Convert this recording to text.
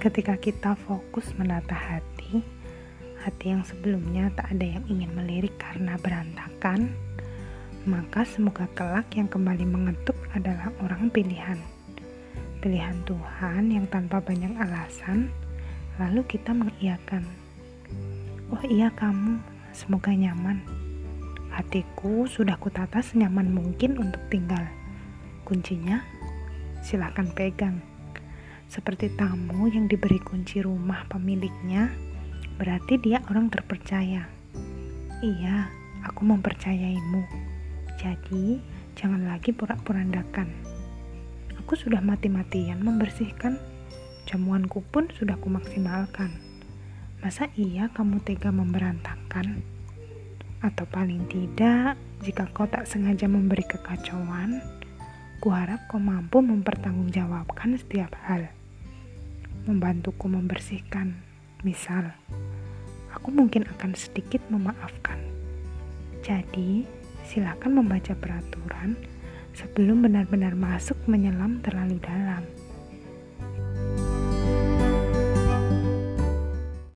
Ketika kita fokus menata hati, hati yang sebelumnya tak ada yang ingin melirik karena berantakan, maka semoga kelak yang kembali mengetuk adalah orang pilihan. Pilihan Tuhan yang tanpa banyak alasan, lalu kita mengiyakan. Oh iya kamu, semoga nyaman. Hatiku sudah kutata senyaman mungkin untuk tinggal. Kuncinya, silahkan pegang. Seperti tamu yang diberi kunci rumah pemiliknya, berarti dia orang terpercaya. Iya, aku mempercayaimu. Jadi, jangan lagi pura-purandakan. Aku sudah mati-matian membersihkan. Jamuanku pun sudah kumaksimalkan. Masa iya kamu tega memberantakan? Atau paling tidak, jika kau tak sengaja memberi kekacauan, kuharap kau mampu mempertanggungjawabkan setiap hal membantuku membersihkan. Misal, aku mungkin akan sedikit memaafkan. Jadi, silakan membaca peraturan sebelum benar-benar masuk menyelam terlalu dalam.